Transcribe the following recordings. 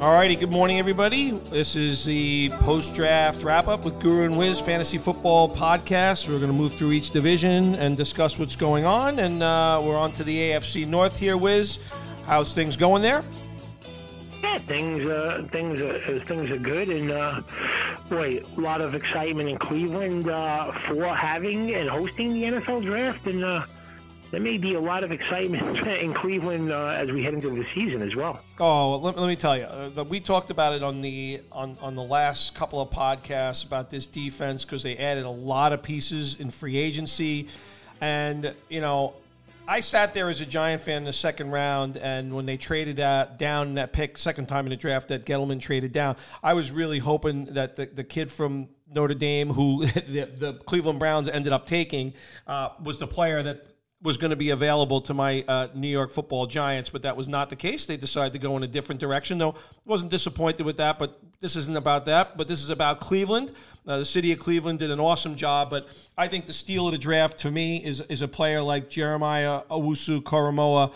All righty, good morning, everybody. This is the post draft wrap up with Guru and Wiz Fantasy Football Podcast. We're going to move through each division and discuss what's going on. And uh, we're on to the AFC North here, Wiz. How's things going there? Yeah, things uh, things uh, things are good, and uh, boy, a lot of excitement in Cleveland uh, for having and hosting the NFL draft, and uh, there may be a lot of excitement in Cleveland uh, as we head into the season as well. Oh, let, let me tell you, uh, we talked about it on the on, on the last couple of podcasts about this defense because they added a lot of pieces in free agency, and you know. I sat there as a Giant fan in the second round, and when they traded down that pick, second time in the draft that Gettleman traded down, I was really hoping that the, the kid from Notre Dame, who the, the Cleveland Browns ended up taking, uh, was the player that was going to be available to my uh, New York Football Giants, but that was not the case. They decided to go in a different direction. Though wasn't disappointed with that, but this isn't about that. But this is about Cleveland. Uh, the city of Cleveland did an awesome job, but I think the steal of the draft to me is is a player like Jeremiah Owusu Koramoah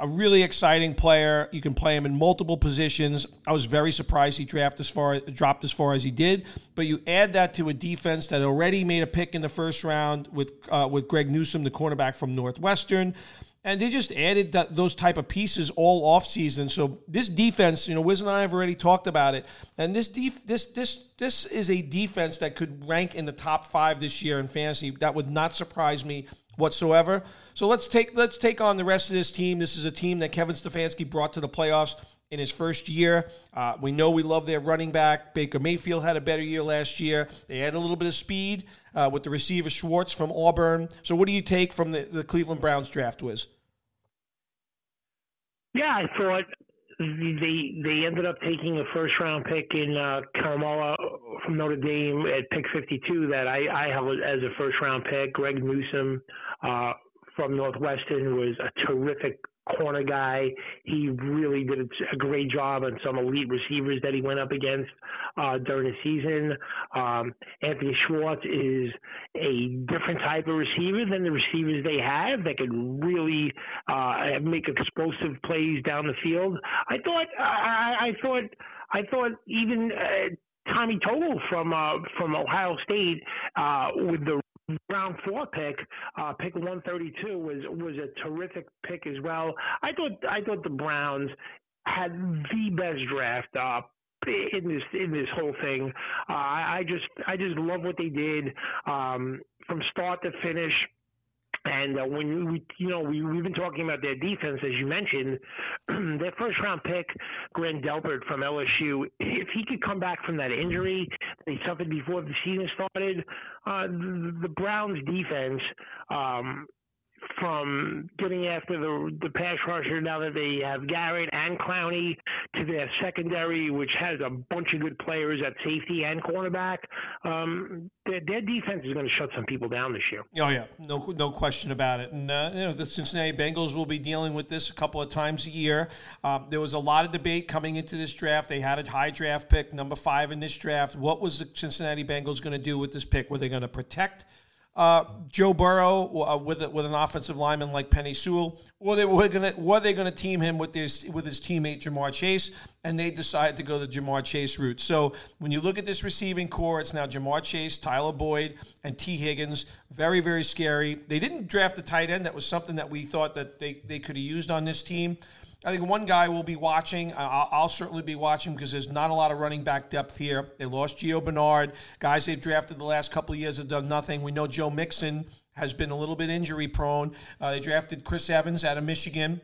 a really exciting player. You can play him in multiple positions. I was very surprised he drafted as far dropped as far as he did. But you add that to a defense that already made a pick in the first round with uh, with Greg Newsome, the cornerback from Northwestern. And they just added those type of pieces all offseason. So this defense, you know, Wiz and I have already talked about it. And this def- this this this is a defense that could rank in the top five this year in fantasy. That would not surprise me whatsoever. So let's take let's take on the rest of this team. This is a team that Kevin Stefanski brought to the playoffs in his first year. Uh, we know we love their running back. Baker Mayfield had a better year last year. They had a little bit of speed uh, with the receiver Schwartz from Auburn. So what do you take from the, the Cleveland Browns draft, Wiz? Yeah, I thought they they ended up taking a first round pick in uh, Koramoah from Notre Dame at pick 52 that I, I have as a first round pick. Greg Newsome uh, from Northwestern was a terrific corner guy. He really did a great job on some elite receivers that he went up against uh, during the season. Um, Anthony Schwartz is a different type of receiver than the receivers they have that can really uh, make explosive plays down the field. I thought I, I thought I thought even uh, Tommy Total from uh, from Ohio State uh, with the round four pick, uh, pick 132 was was a terrific pick as well. I thought I thought the Browns had the best draft uh, in this in this whole thing. Uh, I, I just I just love what they did um, from start to finish. And uh, when we, you know, we, we've been talking about their defense, as you mentioned, their first round pick, Grant Delpit from LSU, if he could come back from that injury that he suffered before the season started, uh, the, the Browns defense, um, from getting after the the pass rusher now that they have Garrett and Clowney to their secondary, which has a bunch of good players at safety and cornerback. Um, their, their defense is going to shut some people down this year. Oh yeah, no no question about it. And uh, you know the Cincinnati Bengals will be dealing with this a couple of times a year. Um, there was a lot of debate coming into this draft. They had a high draft pick, number five in this draft. What was the Cincinnati Bengals going to do with this pick? Were they going to protect? Uh, Joe Burrow uh, with with an offensive lineman like Penei Sewell, or they were gonna were they gonna team him with his with his teammate Ja'Marr Chase, and they decided to go the Ja'Marr Chase route. So when you look at this receiving corps, it's now Ja'Marr Chase, Tyler Boyd, and Tee Higgins. Very very scary. They didn't draft a tight end. That was something that we thought that they they could have used on this team. I think one guy will be watching. I'll, I'll certainly be watching because there's not a lot of running back depth here. They lost Gio Bernard. Guys they've drafted the last couple of years have done nothing. We know Joe Mixon has been a little bit injury prone. Uh, they drafted Chris Evans out of Michigan.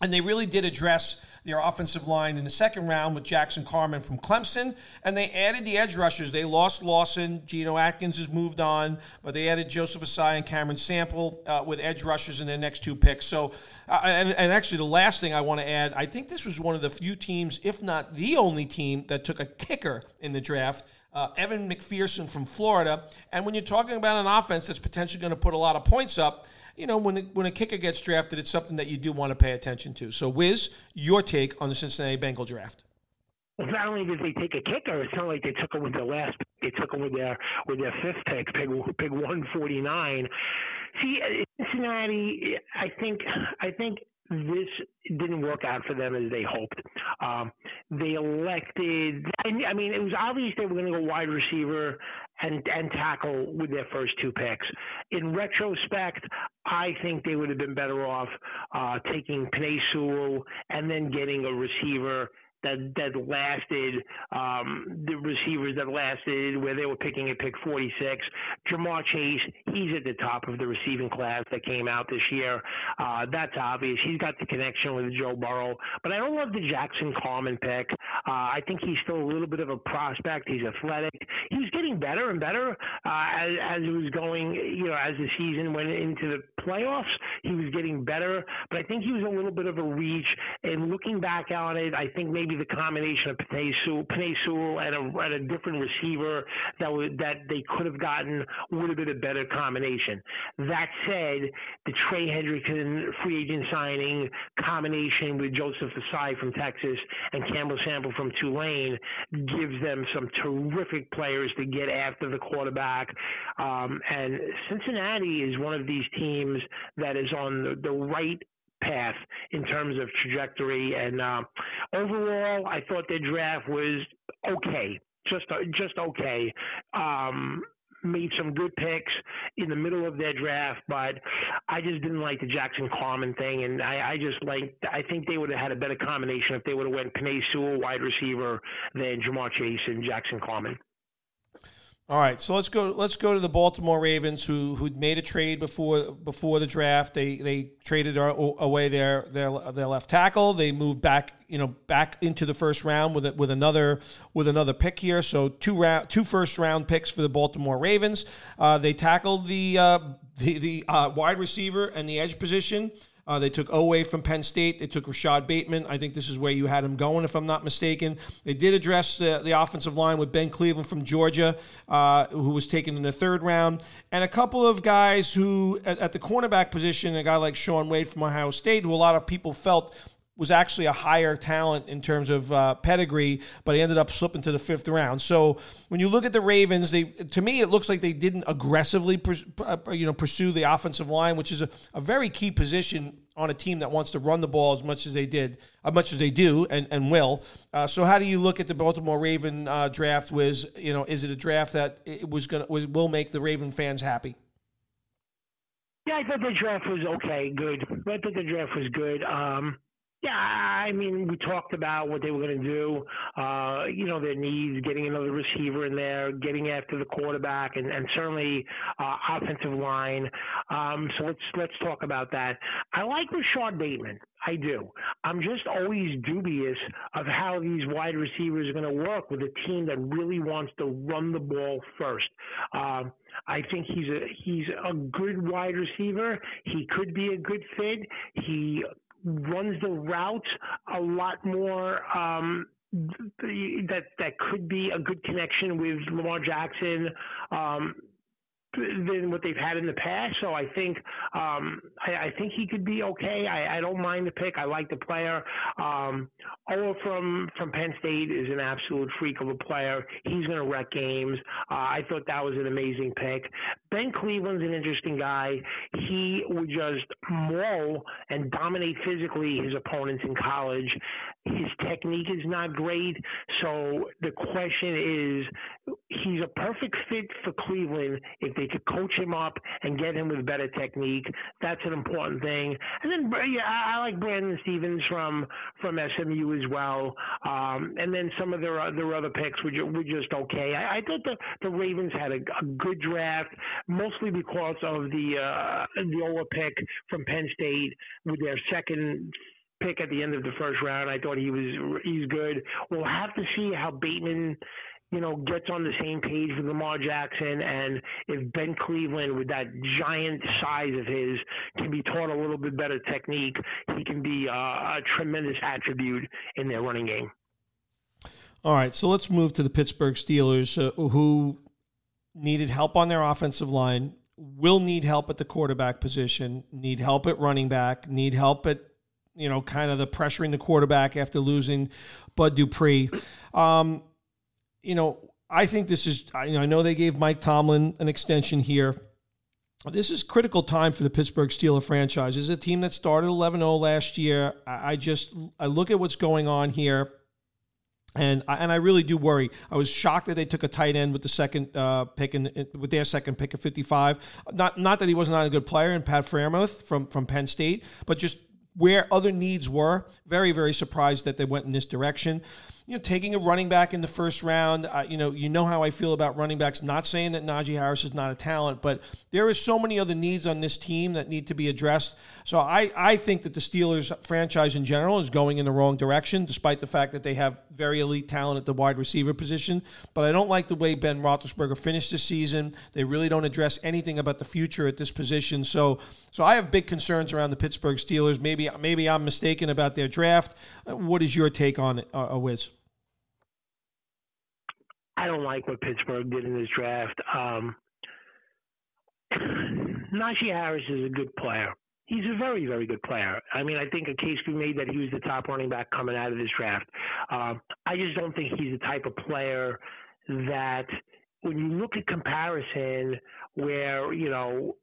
And they really did address their offensive line in the second round with Jackson Carman from Clemson. And they added the edge rushers. They lost Lawson. Geno Atkins has moved on, but they added Joseph Ossai and Cameron Sample uh, with edge rushers in their next two picks. So, uh, and, and actually, the last thing I want to add I think this was one of the few teams, if not the only team, that took a kicker in the draft. Uh, Evan McPherson from Florida. And when you're talking about an offense that's potentially going to put a lot of points up, you know, when, when a kicker gets drafted, it's something that you do want to pay attention to. So, Wiz, your take on the Cincinnati Bengal draft? Well, not only did they take a kicker, it's not like they took him with their last. They took him with their with their fifth pick, pick, pick one forty nine. See, Cincinnati, I think, I think this didn't work out for them as they hoped. Um, they elected. I mean, it was obvious they were going to go wide receiver and and tackle with their first two picks. In retrospect, I think they would have been better off uh, taking Penei Sewell and then getting a receiver that that lasted um, the receivers that lasted where they were picking at pick 46. Ja'Marr Chase, he's at the top of the receiving class that came out this year. Uh, that's obvious. He's got the connection with Joe Burrow, but I don't love the Jackson Carman pick. Uh, I think he's still a little bit of a prospect. He's athletic. He's getting better and better uh, as, as it was going. You know, as the season went into the playoffs, he was getting better. But I think he was a little bit of a reach. And looking back on it, I think maybe the combination of Penei Sewell, and a, and a different receiver that that they could have gotten would have been a better combination. That said, the Trey Hendrickson free agent signing combination with Joseph Ossai from Texas and Campbell Sample from Tulane gives them some terrific players to get after the quarterback. Um, and Cincinnati is one of these teams that is on the, the right path in terms of trajectory. And uh, overall, I thought their draft was okay, just just okay. Um, made some good picks in the middle of their draft, but I just didn't like the Jackson Carman thing, and I, I just like I think they would have had a better combination if they would have went Penei Sewell wide receiver than Ja'Marr Chase and Jackson Carman. All right, so let's go. Let's go to the Baltimore Ravens, who who made a trade before before the draft. They they traded away their their their left tackle. They moved back, you know, back into the first round with with another with another pick here. So two round two first round picks for the Baltimore Ravens. Uh, they tackled the uh, the the uh, wide receiver and the edge position. Uh, they took Oweh from Penn State. They took Rashod Bateman. I think this is where you had him going, if I'm not mistaken. They did address the, the offensive line with Ben Cleveland from Georgia, uh, who was taken in the third round, and a couple of guys who, at, at the cornerback position, a guy like Shaun Wade from Ohio State, who a lot of people felt was actually a higher talent in terms of uh, pedigree, but he ended up slipping to the fifth round. So when you look at the Ravens, they to me it looks like they didn't aggressively pers- uh, you know pursue the offensive line, which is a, a, very key position on a team that wants to run the ball as much as they did, as much as they do, and and will. Uh, so how do you look at the Baltimore Raven uh, draft? Was you know is it a draft that it was gonna was, will make the Raven fans happy? Yeah, I thought the draft was okay, good. I thought the draft was good. Um, yeah, I mean, we talked about what they were going to do. Uh, you know, their needs, getting another receiver in there, getting after the quarterback, and, and certainly uh, offensive line. Um, so let's let's talk about that. I like Rashod Bateman. I do. I'm just always dubious of how these wide receivers are going to work with a team that really wants to run the ball first. Um, I think he's a he's a good wide receiver. He could be a good fit. He runs the route a lot more um, that that could be a good connection with Lamar Jackson. Um, than what they've had in the past. So I think um, I, I, think he could be okay. I, I, don't mind the pick. I like the player. Um, Ola from from Penn State is an absolute freak of a player. He's going to wreck games. Uh, I thought that was an amazing pick. Ben Cleveland's an interesting guy. He would just maul and dominate physically his opponents in college. His technique is not great. So the question is, he's a perfect fit for Cleveland if they could coach him up and get him with better technique. That's an important thing. And then yeah, I, like Brandon Stephens from from SMU as well. Um, and then some of their their other picks were, were just okay. I, I thought the the Ravens had a, a good draft, mostly because of the uh, the Ola pick from Penn State with their second pick at the end of the first round. I thought he was he's good. We'll have to see how Bateman you know, gets on the same page with Lamar Jackson, and if Ben Cleveland, with that giant size of his, can be taught a little bit better technique, he can be a, a tremendous attribute in their running game. All right, so let's move to the Pittsburgh Steelers, uh, who needed help on their offensive line, will need help at the quarterback position, need help at running back, need help at you know, kind of the pressuring the quarterback after losing Bud Dupree. Um, you know, I think this is, you know, I know they gave Mike Tomlin an extension here. this is critical time for the Pittsburgh Steeler franchise. This is a team that started 11-0 last year. I just I look at what's going on here. And I, and I really do worry. I was shocked that they took a tight end with the second uh, pick and with their second pick at 55. Not not that he was not a good player, and Pat Freiermuth from from Penn State, but just where other needs were. Very very surprised that they went in this direction you know, taking a running back in the first round, uh, you know, you know how I feel about running backs. Not saying that Najee Harris is not a talent, but there is so many other needs on this team that need to be addressed. So I, I think that the Steelers franchise in general is going in the wrong direction, despite the fact that they have very elite talent at the wide receiver position. But I don't like the way Ben Roethlisberger finished this season. They really don't address anything about the future at this position. So, so I have big concerns around the Pittsburgh Steelers. Maybe, maybe I'm mistaken about their draft. What is your take on it, uh, Wiz? I don't like what Pittsburgh did in this draft. Um, Najee Harris is a good player. He's a very, very good player. I mean, I think a case could be made that he was the top running back coming out of this draft. Um, I just don't think he's the type of player that, when you look at comparison, where you know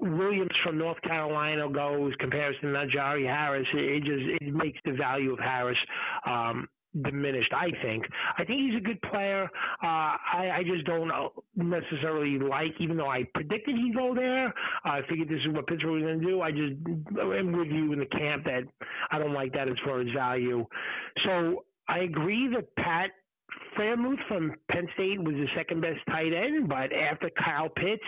Williams from North Carolina goes comparison to Najee Harris, it just it makes the value of Harris um, diminished. I think. I think he's a good player. Uh, I, I just don't necessarily like, even though I predicted he'd go there. I figured this is what Pittsburgh was going to do. I just am with you in the camp that I don't like that as far as value. So I agree that Pat Freiermuth from Penn State was the second best tight end, but after Kyle Pitts,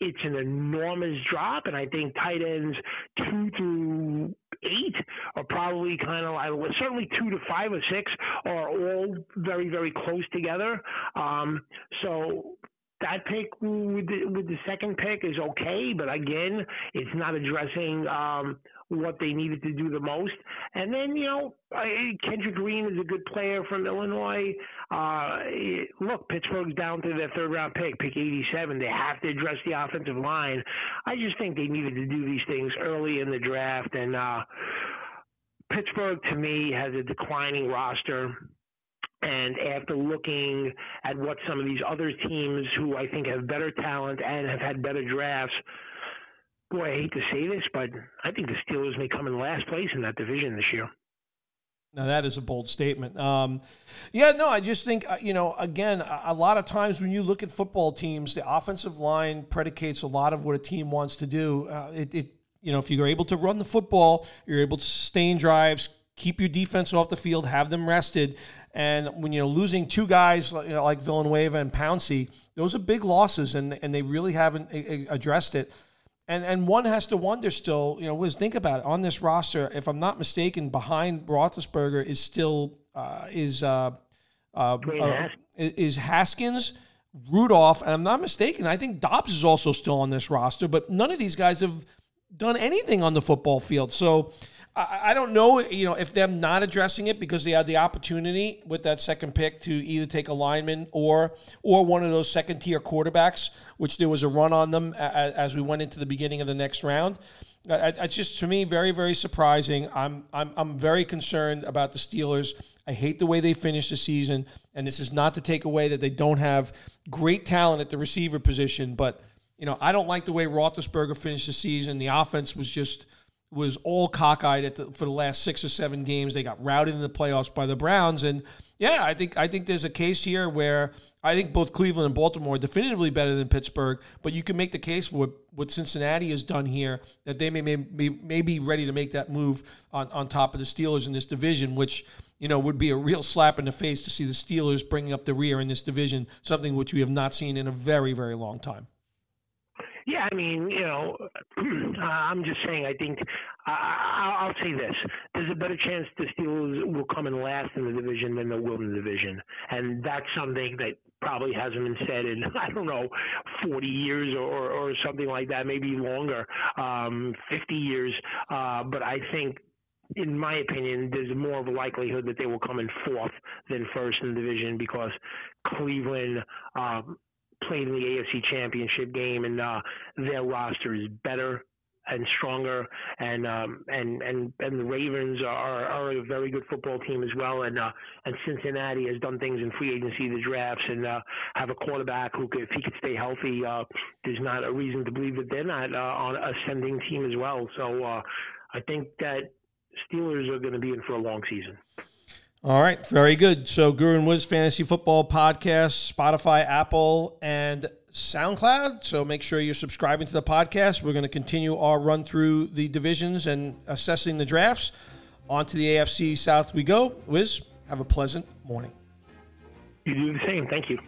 it's an enormous drop, and I think tight ends two through eight are probably kind of certainly two to five or six are all very very close together. Um, so that pick with the, with the second pick is okay, but again, it's not addressing um, what they needed to do the most. And then, you know, Kendrick Green is a good player from Illinois. Uh, look, Pittsburgh's down to their third round pick, pick 87. They have to address the offensive line. I just think they needed to do these things early in the draft. And uh, Pittsburgh, to me, has a declining roster. And after looking at what some of these other teams who I think have better talent and have had better drafts, boy, I hate to say this, but I think the Steelers may come in last place in that division this year. Now that is a bold statement. Um, yeah, no, I just think uh, you know. Again, a lot of times when you look at football teams, the offensive line predicates a lot of what a team wants to do. Uh, it, it, you know, if you're able to run the football, you're able to sustain drives, keep your defense off the field, have them rested. And when you're losing two guys you know, like Villanueva and Pouncey, those are big losses, and, and they really haven't addressed it. And and one has to wonder still, you know, Wiz, think about it. On this roster, if I'm not mistaken, behind Roethlisberger is still uh, is uh, uh, uh is Haskins, Rudolph, and I'm not mistaken. I think Dobbs is also still on this roster, but none of these guys have done anything on the football field. So I, don't know, you know, if them not addressing it because they had the opportunity with that second pick to either take a lineman or or one of those second tier quarterbacks, which there was a run on them as we went into the beginning of the next round. It's just to me very very surprising. I'm I'm I'm very concerned about the Steelers. I hate the way they finished the season, and this is not to take away that they don't have great talent at the receiver position, but you know I don't like the way Roethlisberger finished the season. The offense was just was all cockeyed the, for the last six or seven games. They got routed in the playoffs by the Browns, and yeah, I think I think there's a case here where I think both Cleveland and Baltimore are definitively better than Pittsburgh, but you can make the case for what, what Cincinnati has done here that they may, may, may be ready to make that move on, on top of the Steelers in this division, which you know would be a real slap in the face to see the Steelers bringing up the rear in this division, something which we have not seen in a very very long time. Yeah, I mean, you know, uh, I'm just saying. I think I, I'll say this: there's a better chance the Steelers will come in last in the division than they will in the division, and that's something that probably hasn't been said in I don't know 40 years or or something like that, maybe longer, um, 50 years. Uh, but I think in my opinion, there's more of a likelihood that they will come in fourth than first in the division because Cleveland um, played in the AFC Championship game, and uh, their roster is better and stronger, and um, and and and the Ravens are, are a very good football team as well, and uh, and Cincinnati has done things in free agency, the drafts, and uh, have a quarterback who, could, if he could stay healthy, uh, there's not a reason to believe that they're not uh, on ascending team as well. So uh, I think that Steelers are going to be in for a long season. All right, very good. So Guru and Wiz Fantasy Football Podcast, Spotify, Apple, and SoundCloud. So make sure you're subscribing to the podcast. We're going to continue our run through the divisions and assessing the drafts. On to the AFC South we go. Wiz, have a pleasant morning. You do the same. Thank you.